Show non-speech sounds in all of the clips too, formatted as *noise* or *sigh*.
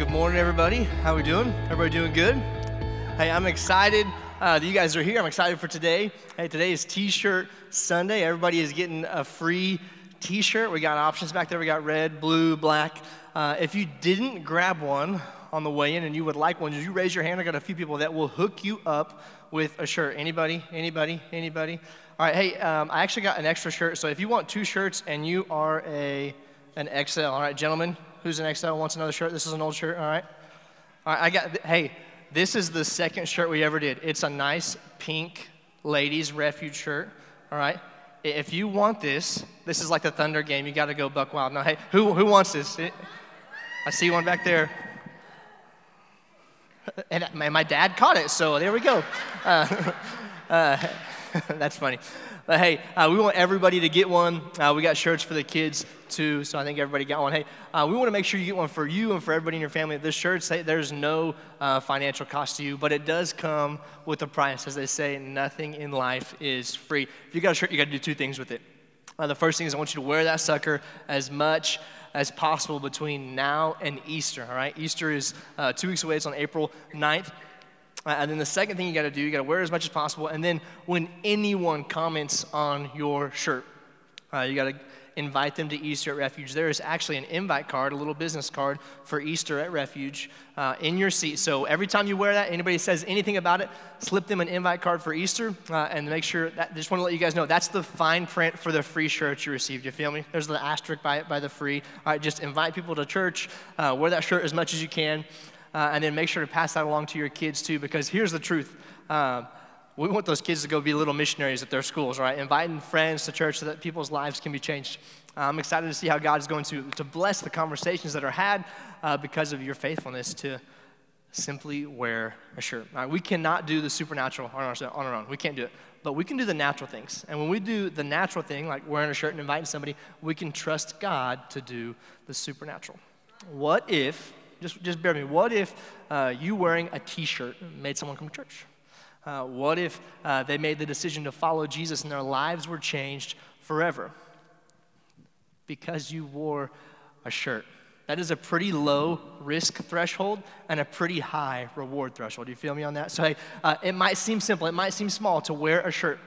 Good morning, everybody. How we doing? Everybody doing good? Hey, I'm excited uh, that you guys are here. I'm excited for today. Hey, today is T-shirt Sunday. Everybody is getting a free T-shirt. We got options back there. We got red, blue, black. Uh, if you didn't grab one on the way in and you would like one, you raise your hand. I got a few people that will hook you up with a shirt. Anybody? Anybody? Anybody? All right. Hey, um, I actually got an extra shirt. So if you want two shirts and you are a an XL, all right, gentlemen, who's an XL wants another shirt? This is an old shirt. All right. All right. I got. Hey, this is the second shirt we ever did. It's a nice pink ladies refuge shirt. All right. If you want this, this is like the Thunder game. You got to go buck wild. Now, hey, who who wants this? I see one back there. *laughs* And my dad caught it, so there we go. Uh, *laughs* uh, *laughs* that's funny. But hey, uh, we want everybody to get one. Uh, we got shirts for the kids too, so I think everybody got one. Hey, uh, we want to make sure you get one for you and for everybody in your family. This shirt, say, there's no uh, financial cost to you, but it does come with a price. As they say, nothing in life is free. If you got a shirt, you got to do two things with it. Uh, the first thing is I want you to wear that sucker as much as possible between now and Easter, all right? Easter is uh, two weeks away, it's on April 9th. Uh, and then the second thing you got to do, you got to wear as much as possible. And then when anyone comments on your shirt, uh, you got to invite them to Easter at Refuge. There is actually an invite card, a little business card for Easter at Refuge uh, in your seat. So every time you wear that, anybody says anything about it, slip them an invite card for Easter uh, and make sure that, just want to let you guys know that's the fine print for the free shirt you received. You feel me? There's the asterisk by, by the free. All right, just invite people to church, uh, wear that shirt as much as you can, uh, and then make sure to pass that along to your kids too, because here's the truth. Uh, we want those kids to go be little missionaries at their schools, right? Inviting friends to church so that people's lives can be changed. I'm excited to see how God is going to, to bless the conversations that are had uh, because of your faithfulness to simply wear a shirt. Right, we cannot do the supernatural on our, on our own. We can't do it. But we can do the natural things. And when we do the natural thing, like wearing a shirt and inviting somebody, we can trust God to do the supernatural. What if, just, just bear with me, what if uh, you wearing a t shirt made someone come to church? Uh, what if uh, they made the decision to follow Jesus and their lives were changed forever because you wore a shirt? That is a pretty low risk threshold and a pretty high reward threshold. Do you feel me on that? So, hey, uh, it might seem simple, it might seem small to wear a shirt,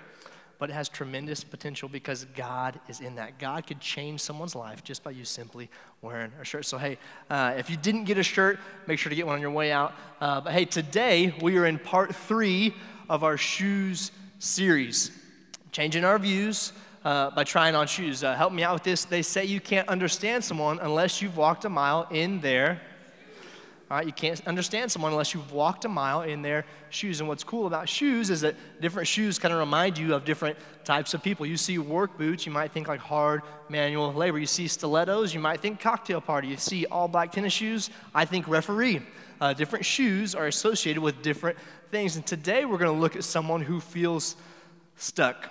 but it has tremendous potential because God is in that. God could change someone's life just by you simply wearing a shirt. So, hey, uh, if you didn't get a shirt, make sure to get one on your way out. Uh, but hey, today we are in part three of our shoes series, changing our views. Uh, by trying on shoes. Uh, help me out with this. They say you can't understand someone unless you've walked a mile in their you can't understand someone unless you've walked a mile in their shoes. And what's cool about shoes is that different shoes kind of remind you of different types of people. You see work boots, you might think like hard manual labor. You see stilettos, you might think cocktail party. You see all black tennis shoes, I think referee. Uh, different shoes are associated with different things. And today we're going to look at someone who feels stuck.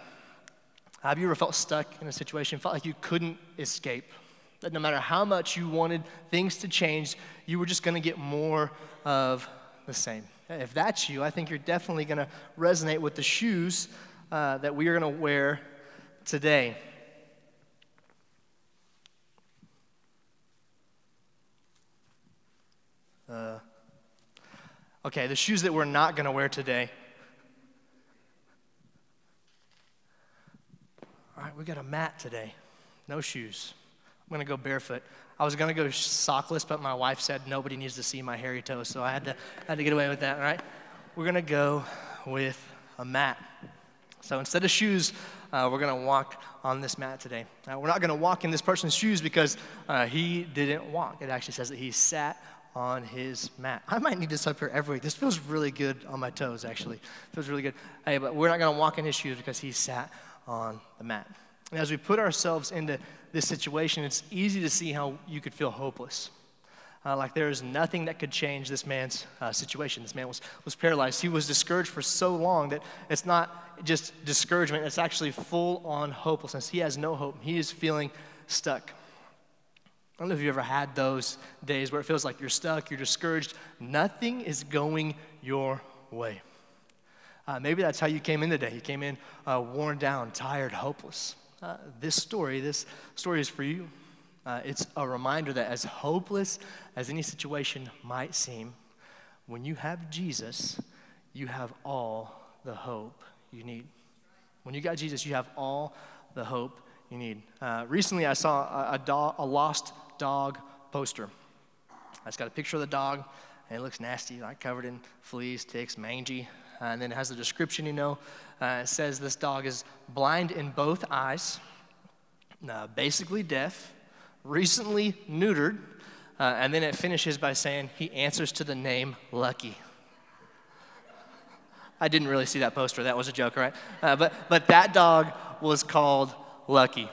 Have you ever felt stuck in a situation, felt like you couldn't escape? That no matter how much you wanted things to change, you were just going to get more of the same. If that's you, I think you're definitely going to resonate with the shoes uh, that we are going to wear today. Uh, okay, the shoes that we're not going to wear today. All right, we got a mat today. No shoes. I'm to go barefoot. I was to go sockless, but my wife said nobody needs to see my hairy toes, so I had to, had to get away with that, all right? We're to go with a mat. So instead of shoes, uh, we're to walk on this mat today. Now, we're not to walk in this person's shoes because uh, he didn't walk. It actually says that he sat on his mat. I might need this up here every week. This feels really good on my toes, actually. It feels really good. Hey, but we're not to walk in his shoes because he sat on the mat. And as we put ourselves into this situation, it's easy to see how you could feel hopeless. Uh, like there is nothing that could change this man's uh, situation. This man was, was paralyzed. He was discouraged for so long that it's not just discouragement, it's actually full on hopelessness. He has no hope. He is feeling stuck. I don't know if you've ever had those days where it feels like you're stuck, you're discouraged, nothing is going your way. Uh, maybe that's how you came in today. You came in uh, worn down, tired, hopeless uh, this story, this story is for you. Uh, it's a reminder that as hopeless as any situation might seem, when you have Jesus, you have all the hope you need. When you got Jesus, you have all the hope you need. Uh, recently, I saw a, a, a lost dog poster. It's got a picture of the dog, and it looks nasty, like covered in fleas, ticks, mangy. Uh, and then it has a description, you know. Uh, says this dog is blind in both eyes, uh, basically deaf, recently neutered, uh, and then it finishes by saying he answers to the name Lucky. I didn't really see that poster. That was a joke, right? Uh, but, but that dog was called Lucky.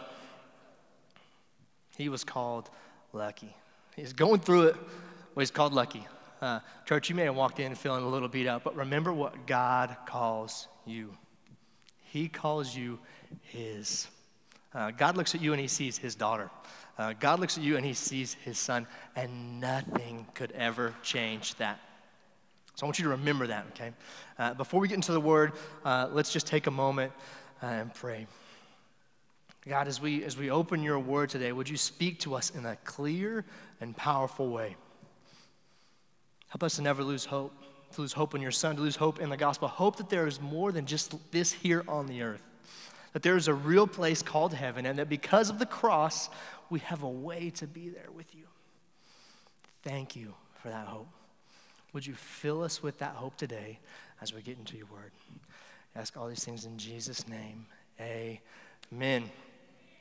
He was called Lucky. He's going through it, well, he's called Lucky. Uh, church, you may have walked in feeling a little beat up, but remember what God calls you. He calls you His. Uh, God looks at you and He sees His daughter. Uh, God looks at you and he sees his son, and nothing could ever change that. So I want you to remember that, okay? Uh, before we get into the word, uh, let's just take a moment uh, and pray. God, as we, as we open your word today, would you speak to us in a clear and powerful way? Help us to never lose hope, to lose hope in your son, to lose hope in the gospel. Hope that there is more than just this here on the earth that there is a real place called heaven, and that because of the cross, we have a way to be there with you. Thank you for that hope. Would you fill us with that hope today as we get into your word? I ask all these things in Jesus' name. Amen.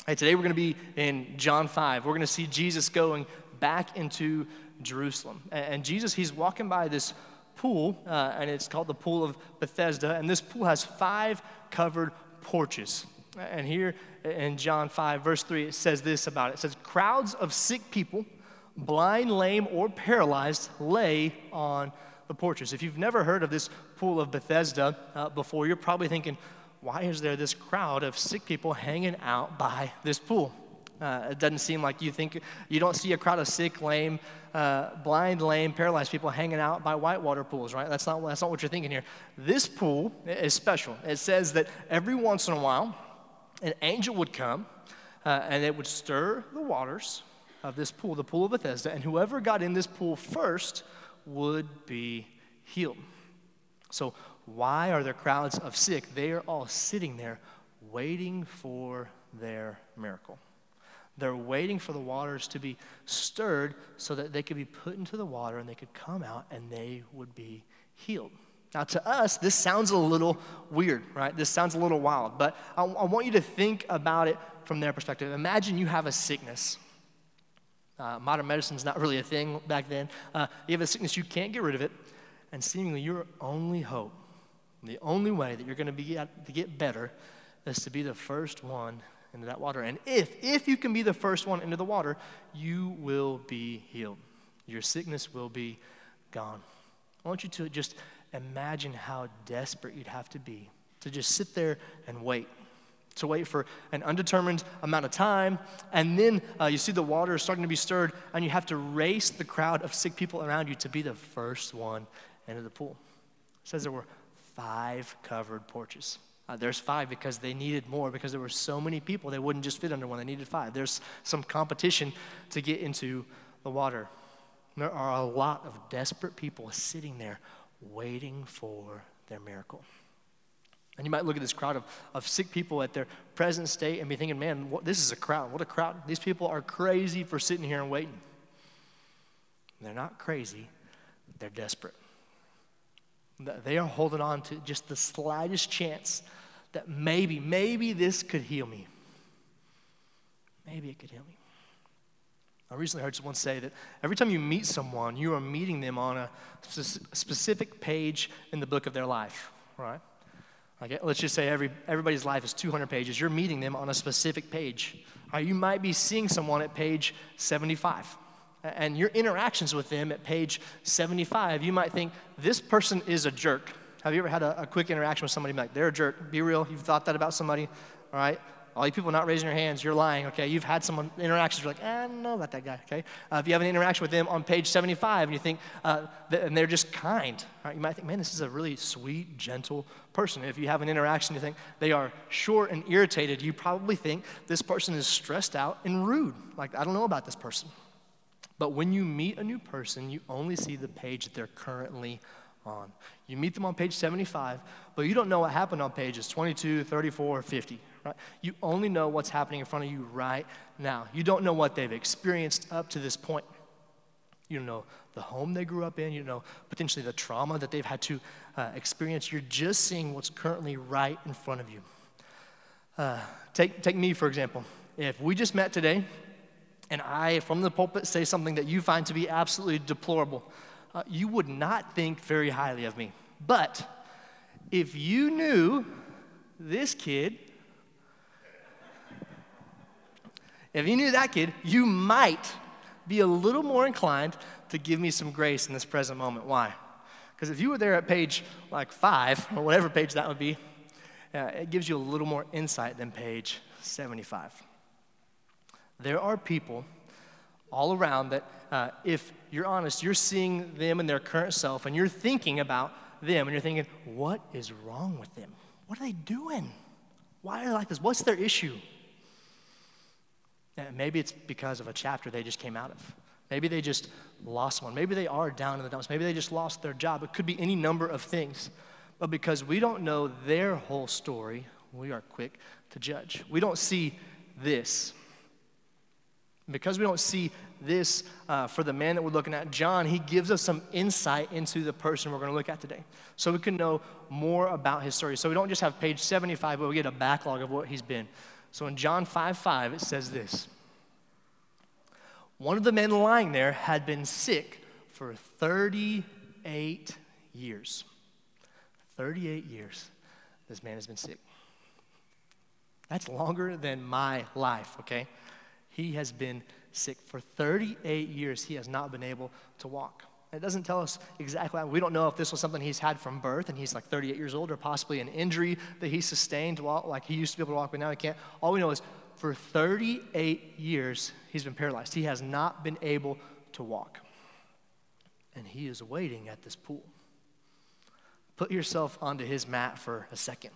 Hey, today we're going to be in John 5. We're going to see Jesus going back into Jerusalem. And Jesus, he's walking by this pool, uh, and it's called the Pool of Bethesda. And this pool has five covered porches. And here in John 5, verse 3, it says this about it. It says, Crowds of sick people, blind, lame, or paralyzed, lay on the porches. If you've never heard of this pool of Bethesda uh, before, you're probably thinking, why is there this crowd of sick people hanging out by this pool? Uh, it doesn't seem like you think, you don't see a crowd of sick, lame, uh, blind, lame, paralyzed people hanging out by whitewater pools, right? That's not, that's not what you're thinking here. This pool is special. It says that every once in a while, an angel would come uh, and it would stir the waters of this pool, the pool of Bethesda, and whoever got in this pool first would be healed. So, why are there crowds of sick? They are all sitting there waiting for their miracle. They're waiting for the waters to be stirred so that they could be put into the water and they could come out and they would be healed. Now, to us, this sounds a little weird, right? This sounds a little wild, but I, I want you to think about it from their perspective. Imagine you have a sickness. Uh, modern medicine is not really a thing back then. Uh, you have a sickness, you can't get rid of it, and seemingly your only hope, the only way that you're going to get better, is to be the first one into that water. And if, if you can be the first one into the water, you will be healed. Your sickness will be gone. I want you to just imagine how desperate you'd have to be to just sit there and wait. To wait for an undetermined amount of time, and then uh, you see the water starting to be stirred, and you have to race the crowd of sick people around you to be the first one into the pool. It says there were five covered porches. Uh, there's five because they needed more because there were so many people they wouldn't just fit under one. They needed five. There's some competition to get into the water. There are a lot of desperate people sitting there waiting for their miracle. And you might look at this crowd of, of sick people at their present state and be thinking, man, what, this is a crowd. What a crowd. These people are crazy for sitting here and waiting. They're not crazy, they're desperate. They are holding on to just the slightest chance that maybe, maybe this could heal me. Maybe it could heal me. I recently heard someone say that every time you meet someone, you are meeting them on a specific page in the book of their life, right? Like, eh, let's just say every, everybody's life is 200 pages. You're meeting them on a specific page. Or you might be seeing someone at page 75. And your interactions with them at page 75, you might think, this person is a jerk. Have you ever had a, a quick interaction with somebody like, they're a jerk? Be real. You've thought that about somebody, all right? all you people not raising your hands, you're lying, okay? You've had someone interactions, you're like, eh, I don't know about that guy, okay? Uh, if you have an interaction with them on page 75 and you think, uh, th- and they're just kind, right? You might think, man, this is a really sweet, gentle person. If you have an interaction, you think they are short and irritated, you probably think this person is stressed out and rude. Like, I don't know about this person. But when you meet a new person, you only see the page that they're currently on. You meet them on page 75, but you don't know what happened on pages 22, 34, 50. Right? You only know what's happening in front of you right now. You don't know what they've experienced up to this point. You don't know the home they grew up in. You know potentially the trauma that they've had to uh, experience. You're just seeing what's currently right in front of you. Uh, take, take me, for example. If we just met today and I, from the pulpit, say something that you find to be absolutely deplorable, uh, you would not think very highly of me. But if you knew this kid, if you knew that kid, you might be a little more inclined to give me some grace in this present moment. Why? Because if you were there at page like five, or whatever page that would be, uh, it gives you a little more insight than page 75. There are people all around that, uh, if you're honest, you're seeing them in their current self and you're thinking about them and you're thinking, what is wrong with them? What are they doing? Why are they like this? What's their issue? And maybe it's because of a chapter they just came out of. Maybe they just lost one. Maybe they are down in the dumps. Maybe they just lost their job. It could be any number of things. But because we don't know their whole story, we are quick to judge. We don't see this. Because we don't see this uh, for the man that we're looking at, John, he gives us some insight into the person we're going to look at today. So we can know more about his story. So we don't just have page 75, but we get a backlog of what he's been. So in John 5 5, it says this One of the men lying there had been sick for 38 years. 38 years, this man has been sick. That's longer than my life, okay? He has been sick for 38 years. He has not been able to walk. It doesn't tell us exactly. We don't know if this was something he's had from birth and he's like 38 years old, or possibly an injury that he sustained while, like he used to be able to walk, but now he can't. All we know is for 38 years, he's been paralyzed. He has not been able to walk. And he is waiting at this pool. Put yourself onto his mat for a second.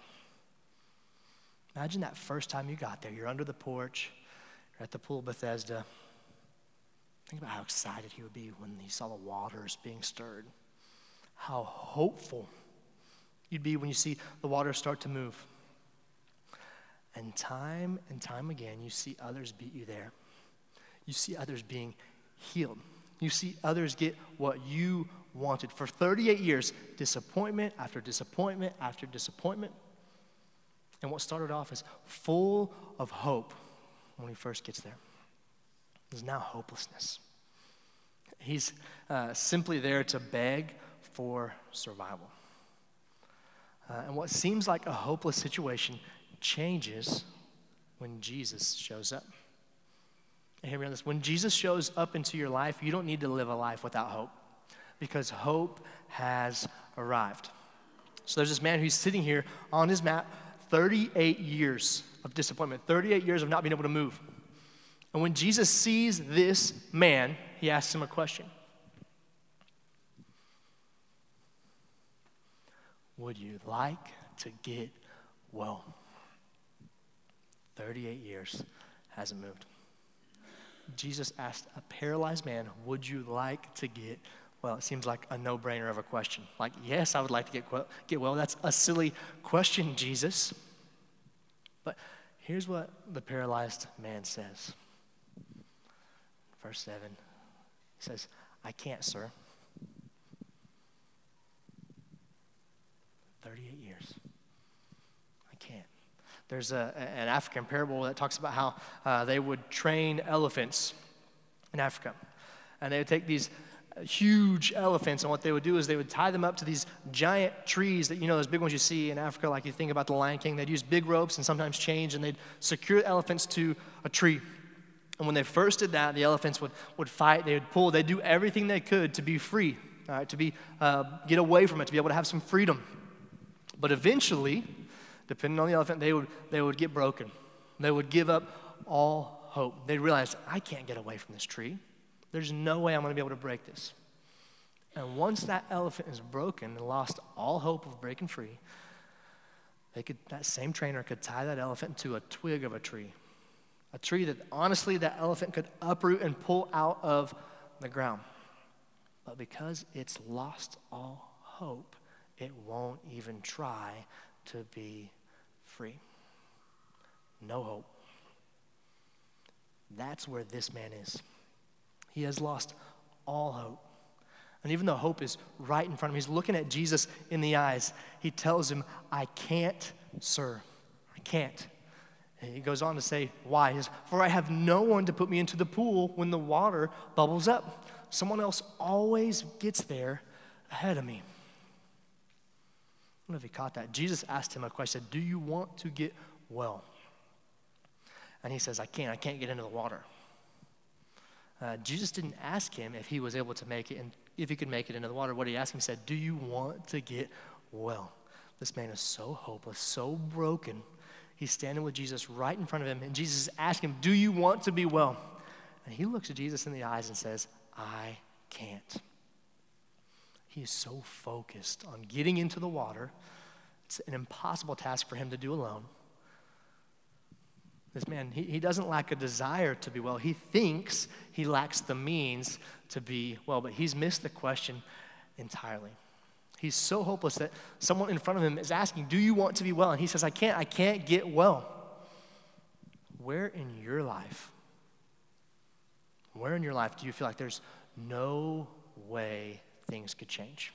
Imagine that first time you got there. You're under the porch at the pool Bethesda. Think about how excited he would be when he saw the waters being stirred. How hopeful you'd be when you see the waters start to move. And time and time again, you see others beat you there. You see others being healed. You see others get what you wanted. For 38 years, disappointment after disappointment after disappointment. And what started off as full of hope when he first gets there. There's now hopelessness. He's uh, simply there to beg for survival. Uh, and what seems like a hopeless situation changes when Jesus shows up. Hear me on this. When Jesus shows up into your life, you don't need to live a life without hope because hope has arrived. So there's this man who's sitting here on his mat 38 years of disappointment, 38 years of not being able to move. And when Jesus sees this man, he asks him a question Would you like to get well? 38 years hasn't moved. Jesus asked a paralyzed man, Would you like to get well? It seems like a no brainer of a question. Like, yes, I would like to get, get well. That's a silly question, Jesus. But here's what the paralyzed man says. Verse 7 he says, I can't, sir. 38 years. I can't. There's a, an African parable that talks about how uh, they would train elephants in Africa. And they would take these huge elephants, and what they would do is they would tie them up to these giant trees that you know those big ones you see in Africa, like you think about the Lion King. They'd use big ropes and sometimes chains, and they'd secure elephants to a tree. And when they first did that, the elephants would, would fight, they would pull, they'd do everything they could to be free, to be uh, get away from it, to be able to have some freedom. But eventually, depending on the elephant, they would they would get broken. They would give up all hope. They realized, I can't get away from this tree. There's no way I'm going to be able to break this. And once that elephant is broken and lost all hope of breaking free, they could, that same trainer could tie that elephant to a twig of a tree. A tree that honestly that elephant could uproot and pull out of the ground. But because it's lost all hope, it won't even try to be free. No hope. That's where this man is. He has lost all hope. And even though hope is right in front of him, he's looking at Jesus in the eyes. He tells him, I can't, sir. I can't. He goes on to say, Why? Says, For I have no one to put me into the pool when the water bubbles up. Someone else always gets there ahead of me. I don't know if he caught that. Jesus asked him a question Do you want to get well? And he says, I can't. I can't get into the water. Uh, Jesus didn't ask him if he was able to make it and if he could make it into the water. What he asked him, said, Do you want to get well? This man is so hopeless, so broken. He's standing with Jesus right in front of him, and Jesus is asking him, Do you want to be well? And he looks at Jesus in the eyes and says, I can't. He is so focused on getting into the water. It's an impossible task for him to do alone. This man, he, he doesn't lack a desire to be well. He thinks he lacks the means to be well, but he's missed the question entirely. He's so hopeless that someone in front of him is asking, Do you want to be well? And he says, I can't, I can't get well. Where in your life, where in your life do you feel like there's no way things could change?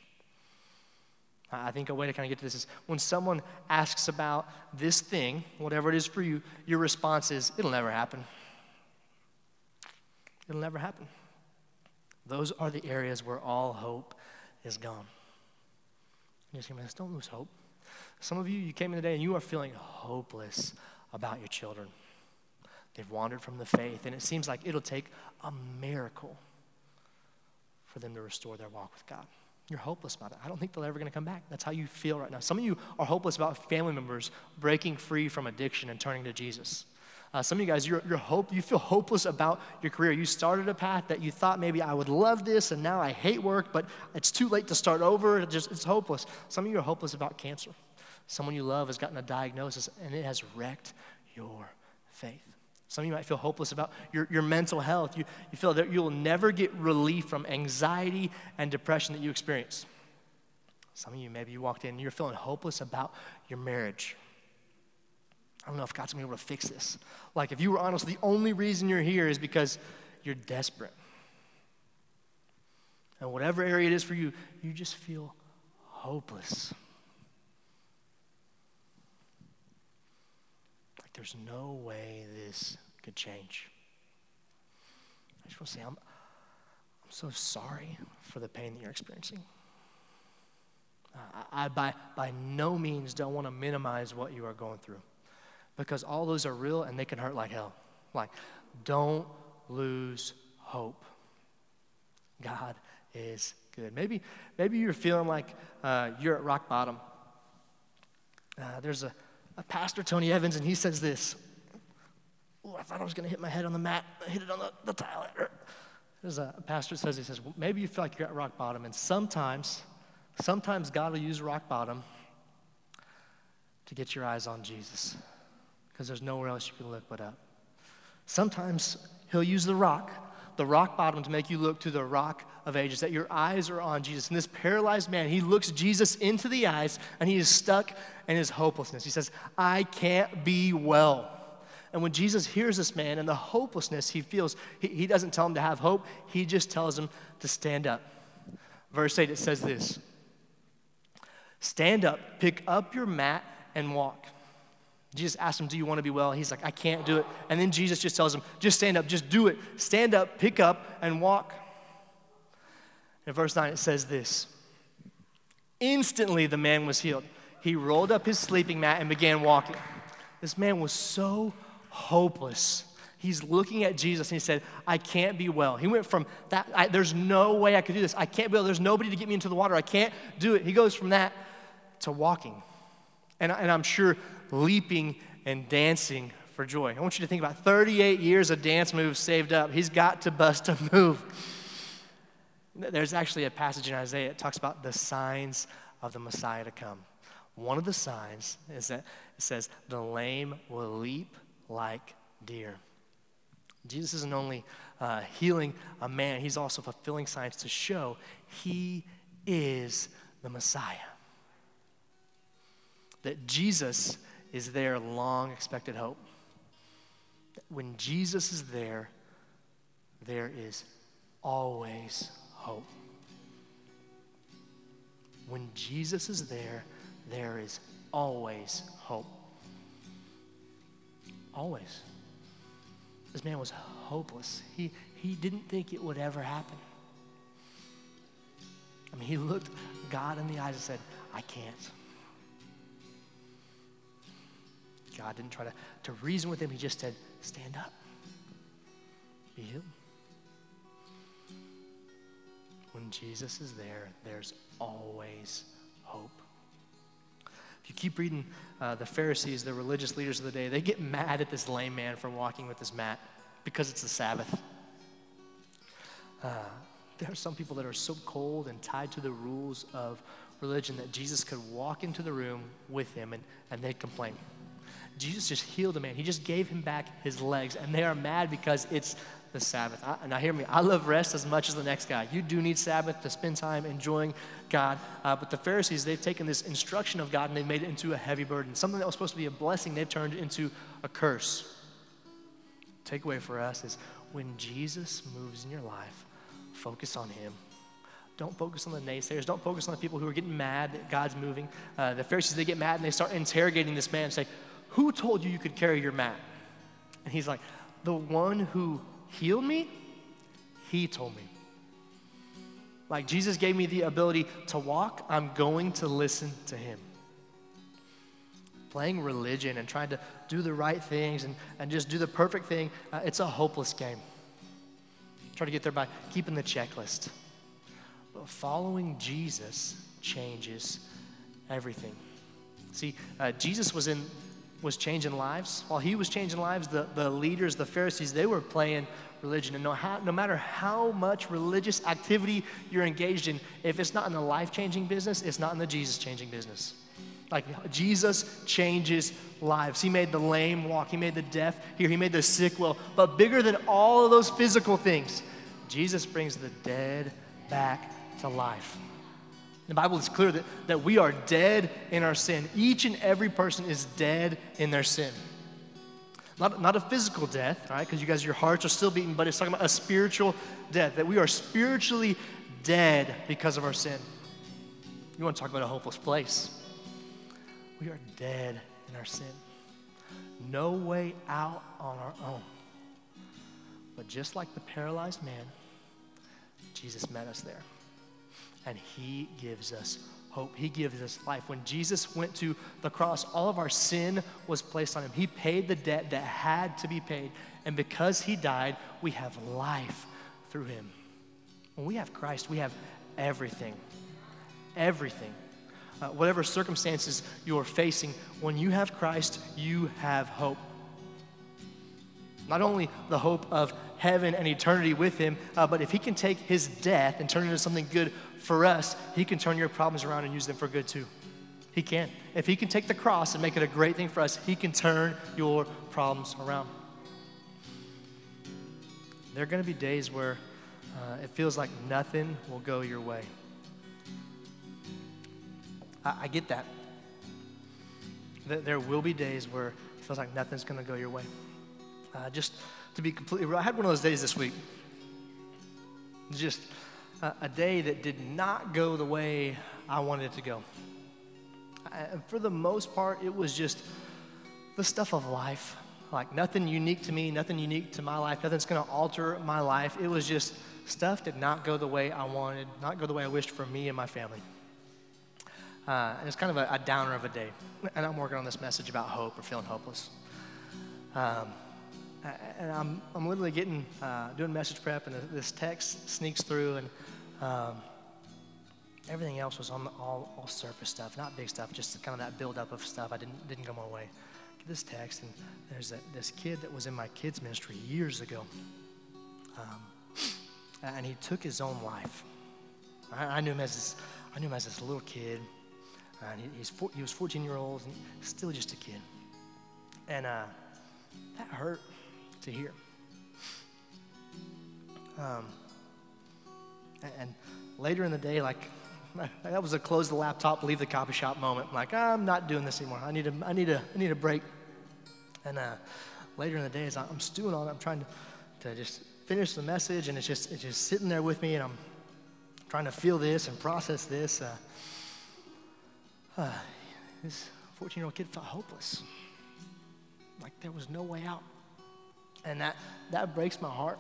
I think a way to kind of get to this is when someone asks about this thing, whatever it is for you, your response is, it'll never happen. It'll never happen. Those are the areas where all hope is gone. You say, man, don't lose hope. Some of you, you came in today and you are feeling hopeless about your children. They've wandered from the faith, and it seems like it'll take a miracle for them to restore their walk with God. You're hopeless about it. I don't think they're ever going to come back. That's how you feel right now. Some of you are hopeless about family members breaking free from addiction and turning to Jesus. Uh, some of you guys, you're, you're hope, you feel hopeless about your career. You started a path that you thought maybe I would love this, and now I hate work, but it's too late to start over. It just, it's hopeless. Some of you are hopeless about cancer. Someone you love has gotten a diagnosis, and it has wrecked your faith. Some of you might feel hopeless about your, your mental health. You, you feel that you'll never get relief from anxiety and depression that you experience. Some of you, maybe you walked in and you're feeling hopeless about your marriage. I don't know if God's gonna be able to fix this. Like, if you were honest, the only reason you're here is because you're desperate. And whatever area it is for you, you just feel hopeless. Like, there's no way this could change. I just want to say, I'm, I'm so sorry for the pain that you're experiencing. I, I by, by no means don't want to minimize what you are going through because all those are real and they can hurt like hell. Like, don't lose hope. God is good. Maybe, maybe you're feeling like uh, you're at rock bottom. Uh, there's a Pastor Tony Evans, and he says this. Oh, I thought I was going to hit my head on the mat. I hit it on the, the tile. There's a pastor says, he says, well, maybe you feel like you're at rock bottom, and sometimes, sometimes God will use rock bottom to get your eyes on Jesus because there's nowhere else you can look but up. Sometimes he'll use the rock the rock bottom to make you look to the rock of ages, that your eyes are on Jesus. And this paralyzed man, he looks Jesus into the eyes and he is stuck in his hopelessness. He says, I can't be well. And when Jesus hears this man and the hopelessness he feels, he, he doesn't tell him to have hope, he just tells him to stand up. Verse 8, it says this Stand up, pick up your mat, and walk. Jesus asks him, Do you want to be well? He's like, I can't do it. And then Jesus just tells him, Just stand up, just do it. Stand up, pick up, and walk. In verse 9, it says this Instantly the man was healed. He rolled up his sleeping mat and began walking. This man was so hopeless. He's looking at Jesus and he said, I can't be well. He went from that, I, there's no way I could do this. I can't be well. There's nobody to get me into the water. I can't do it. He goes from that to walking. And, and I'm sure leaping and dancing for joy. I want you to think about 38 years of dance moves saved up. He's got to bust a move. There's actually a passage in Isaiah that talks about the signs of the Messiah to come. One of the signs is that it says, the lame will leap like deer. Jesus isn't only uh, healing a man, he's also fulfilling signs to show he is the Messiah. That Jesus is their long expected hope. When Jesus is there, there is always hope. When Jesus is there, there is always hope. Always. This man was hopeless. He, he didn't think it would ever happen. I mean, he looked God in the eyes and said, I can't. God didn't try to, to reason with him. He just said, Stand up, be healed. When Jesus is there, there's always hope. If you keep reading uh, the Pharisees, the religious leaders of the day, they get mad at this lame man for walking with his mat because it's the Sabbath. Uh, there are some people that are so cold and tied to the rules of religion that Jesus could walk into the room with him and, and they'd complain. Jesus just healed a man. He just gave him back his legs, and they are mad because it's the Sabbath. I, now, hear me. I love rest as much as the next guy. You do need Sabbath to spend time enjoying God. Uh, but the Pharisees, they've taken this instruction of God and they've made it into a heavy burden. Something that was supposed to be a blessing, they've turned into a curse. Takeaway for us is when Jesus moves in your life, focus on Him. Don't focus on the naysayers. Don't focus on the people who are getting mad that God's moving. Uh, the Pharisees, they get mad and they start interrogating this man and say, Who told you you could carry your mat? And he's like, The one who healed me, he told me. Like Jesus gave me the ability to walk, I'm going to listen to him. Playing religion and trying to do the right things and, and just do the perfect thing, uh, it's a hopeless game. Try to get there by keeping the checklist. But following Jesus changes everything. See, uh, Jesus was in was changing lives. While he was changing lives, the, the leaders, the Pharisees, they were playing religion. And no, how, no matter how much religious activity you're engaged in, if it's not in the life changing business, it's not in the Jesus changing business. Like Jesus changes lives. He made the lame walk, He made the deaf hear, He made the sick well. But bigger than all of those physical things, Jesus brings the dead back to life. The Bible is clear that, that we are dead in our sin. Each and every person is dead in their sin. Not, not a physical death, right? Because you guys, your hearts are still beating, but it's talking about a spiritual death, that we are spiritually dead because of our sin. You want to talk about a hopeless place? We are dead in our sin. No way out on our own. But just like the paralyzed man, Jesus met us there and He gives us hope. He gives us life. When Jesus went to the cross, all of our sin was placed on Him. He paid the debt that had to be paid. And because He died, we have life through Him. When we have Christ, we have everything. Everything. Uh, whatever circumstances you're facing, when you have Christ, you have hope. Not only the hope of heaven and eternity with Him, uh, but if He can take His death and turn it into something good for us, He can turn your problems around and use them for good too. He can. If He can take the cross and make it a great thing for us, He can turn your problems around. There are going to be days where uh, it feels like nothing will go your way. I, I get that. There will be days where it feels like nothing's going to go your way. Uh, just to be completely real, I had one of those days this week. Just a, day that did not go the way I wanted it to go. And for the most part, it was just the stuff of life. Like nothing unique to me, nothing unique to my life, nothing's gonna alter my life. It was just stuff did not go the way I wanted, not go the way I wished for me and my family. Uh, and it's kind of a, a, downer of a day. And I'm working on this message about hope or feeling hopeless. Um, and I'm, I'm literally getting, uh, doing message prep, and this text sneaks through, and um, everything else was on the, all, all surface stuff, not big stuff, just kind of that buildup of stuff. I didn't, didn't go my way. to this text, and there's a, this kid that was in my kids' ministry years ago. Um, and he took his own life. I, I, knew him as this, I knew him as this little kid. And he, he's four, he was 14 year old and still just a kid. And uh, that hurt to hear. Um, and, later in the day, like *laughs* that was a close the laptop, leave the copy shop moment. I'm like, I'm not doing this anymore. I need a, I need a, I need a break. And uh, later in the day, as I'm stewing on it, I'm trying to, to just finish the message, and it's just, it's just sitting there with me, and I'm trying to feel this and process this. Uh, uh, *sighs* this 14 year old kid felt hopeless. Like there was no way out. And that, that breaks my heart.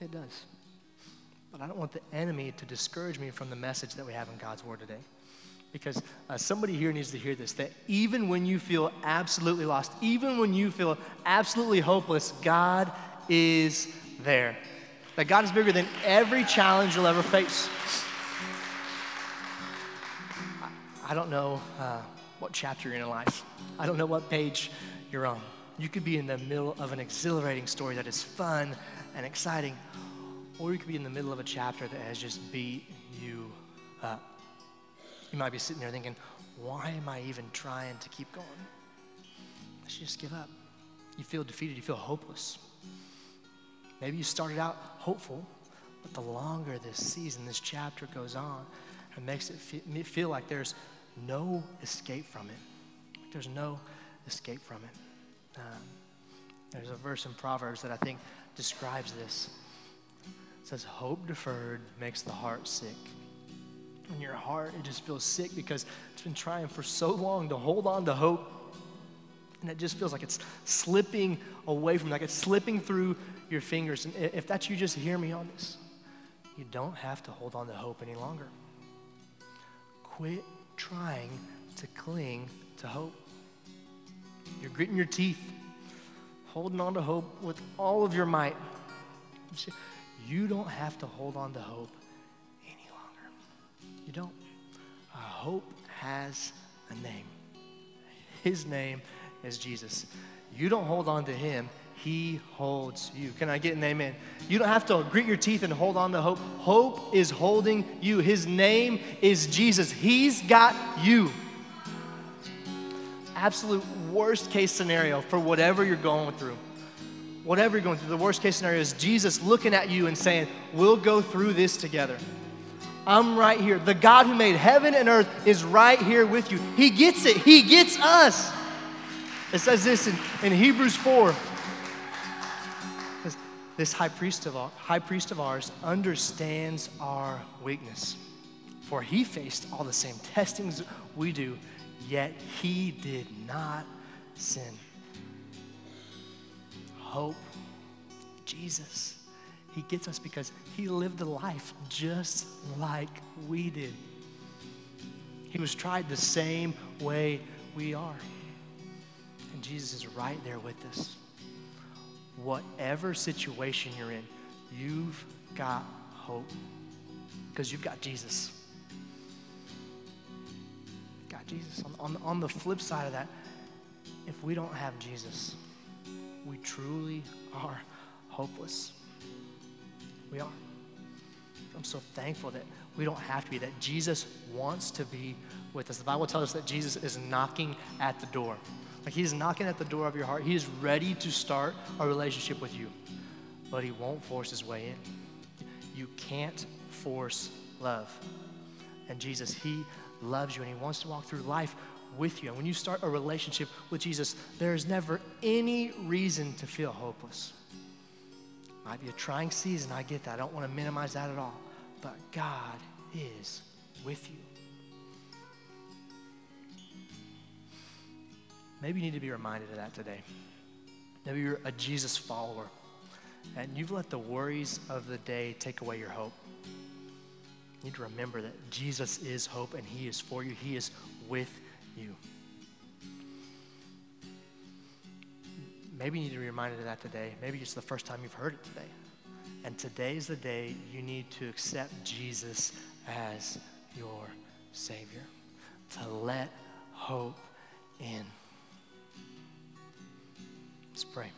It does. But I don't want the enemy to discourage me from the message that we have in God's Word today. Because uh, somebody here needs to hear this that even when you feel absolutely lost, even when you feel absolutely hopeless, God is there. That God is bigger than every challenge you'll ever face. I, I don't know uh, what chapter you're in life, I don't know what page you're on. You could be in the middle of an exhilarating story that is fun and exciting, or you could be in the middle of a chapter that has just beat you up. You might be sitting there thinking, why am I even trying to keep going? I should just give up. You feel defeated, you feel hopeless. Maybe you started out hopeful, but the longer this season, this chapter goes on, it makes it feel like there's no escape from it. There's no escape from it. Um, there's a verse in Proverbs that I think describes this. It says, Hope deferred makes the heart sick. In your heart, it just feels sick because it's been trying for so long to hold on to hope. And it just feels like it's slipping away from you, like it's slipping through your fingers. And if that's you, just hear me on this. You don't have to hold on to hope any longer. Quit trying to cling to hope. You're gritting your teeth, holding on to hope with all of your might. You don't have to hold on to hope any longer. You don't. Uh, hope has a name. His name is Jesus. You don't hold on to him, he holds you. Can I get an amen? You don't have to grit your teeth and hold on to hope. Hope is holding you. His name is Jesus. He's got you. Absolute worst case scenario for whatever you're going through whatever you're going through, the worst case scenario is Jesus looking at you and saying, We'll go through this together. I'm right here. The God who made heaven and earth is right here with you. He gets it, He gets us. It says this in, in Hebrews 4. This high priest, of, our high priest of ours understands our weakness, for he faced all the same testings we do, yet he did not sin hope. Jesus. He gets us because he lived a life just like we did. He was tried the same way we are. And Jesus is right there with us. Whatever situation you're in, you've got hope because you've got Jesus. Jesus. On, on, on the flip side of that, if we don't have Jesus, we truly are hopeless. We are. I'm so thankful that we don't have to be, that Jesus wants to be with us. The Bible tells us that Jesus is knocking at the door. Like he's knocking at the door of your heart. He is ready to start a relationship with you, but he won't force his way in. You can't force love. And Jesus, he loves you and he wants to walk through life with you. And when you start a relationship with Jesus, there is never any reason to feel hopeless. Might be a trying season, I get that. I don't want to minimize that at all. But God is with you. Maybe you need to be reminded of that today. Maybe you're a Jesus follower and you've let the worries of the day take away your hope. You need to remember that Jesus is hope and He is for you, He is with you. Maybe you need to be reminded of that today. Maybe it's the first time you've heard it today. And today is the day you need to accept Jesus as your Savior, to let hope in. Let's pray.